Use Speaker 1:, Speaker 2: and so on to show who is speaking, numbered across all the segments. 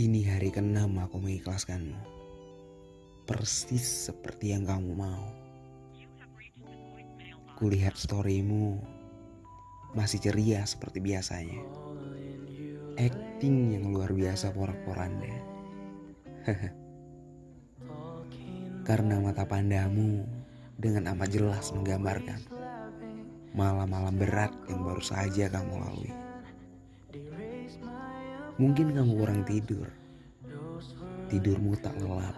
Speaker 1: Ini hari keenam aku mengikhlaskanmu. Persis seperti yang kamu mau. Kulihat storymu masih ceria seperti biasanya. Acting yang luar biasa porak-poranda. Karena mata pandamu dengan amat jelas menggambarkan malam-malam berat yang baru saja kamu lalui. Mungkin kamu kurang tidur. Tidurmu tak lelap.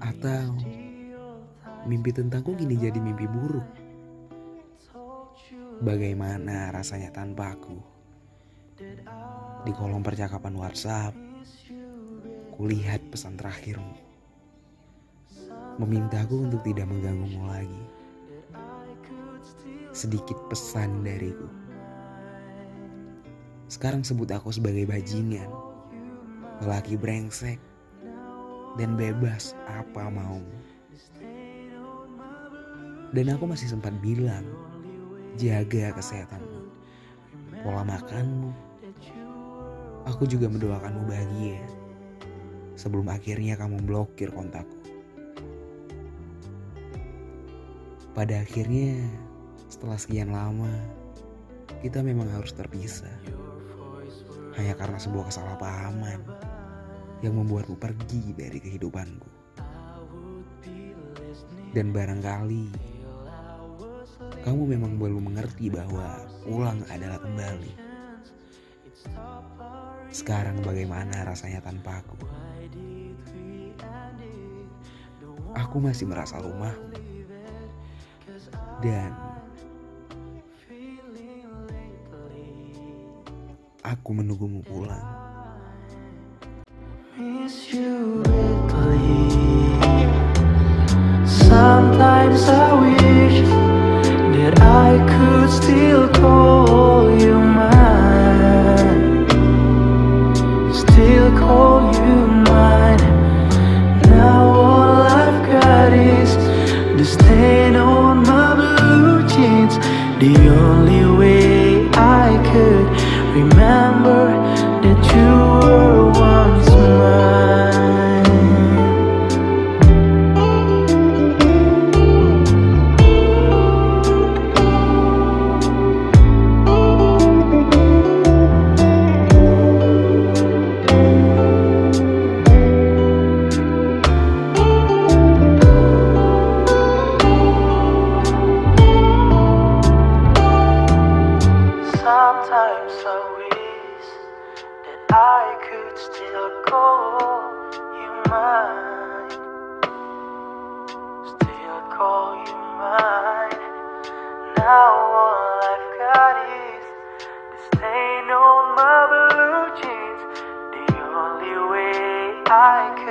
Speaker 1: Atau mimpi tentangku kini jadi mimpi buruk. Bagaimana rasanya tanpa aku? Di kolom percakapan WhatsApp, kulihat pesan terakhirmu. Memintaku untuk tidak mengganggumu lagi. Sedikit pesan dariku. Sekarang sebut aku sebagai bajingan, lelaki brengsek, dan bebas apa mau. Dan aku masih sempat bilang, jaga kesehatanmu, pola makanmu. Aku juga mendoakanmu bahagia sebelum akhirnya kamu blokir kontakku. Pada akhirnya, setelah sekian lama, kita memang harus terpisah hanya karena sebuah kesalahpahaman yang membuatmu pergi dari kehidupanku. Dan barangkali kamu memang belum mengerti bahwa pulang adalah kembali. Sekarang bagaimana rasanya tanpa aku? Aku masih merasa rumah. Dan aku menunggumu pulang.
Speaker 2: Sometimes I wish that I could still call you mine. Still call you mine. Now all I've got is the stain on my blue jeans. The only way remember that you still call you mine. Still call you mine. Now all I've got is the stain on my blue jeans. The only way I remember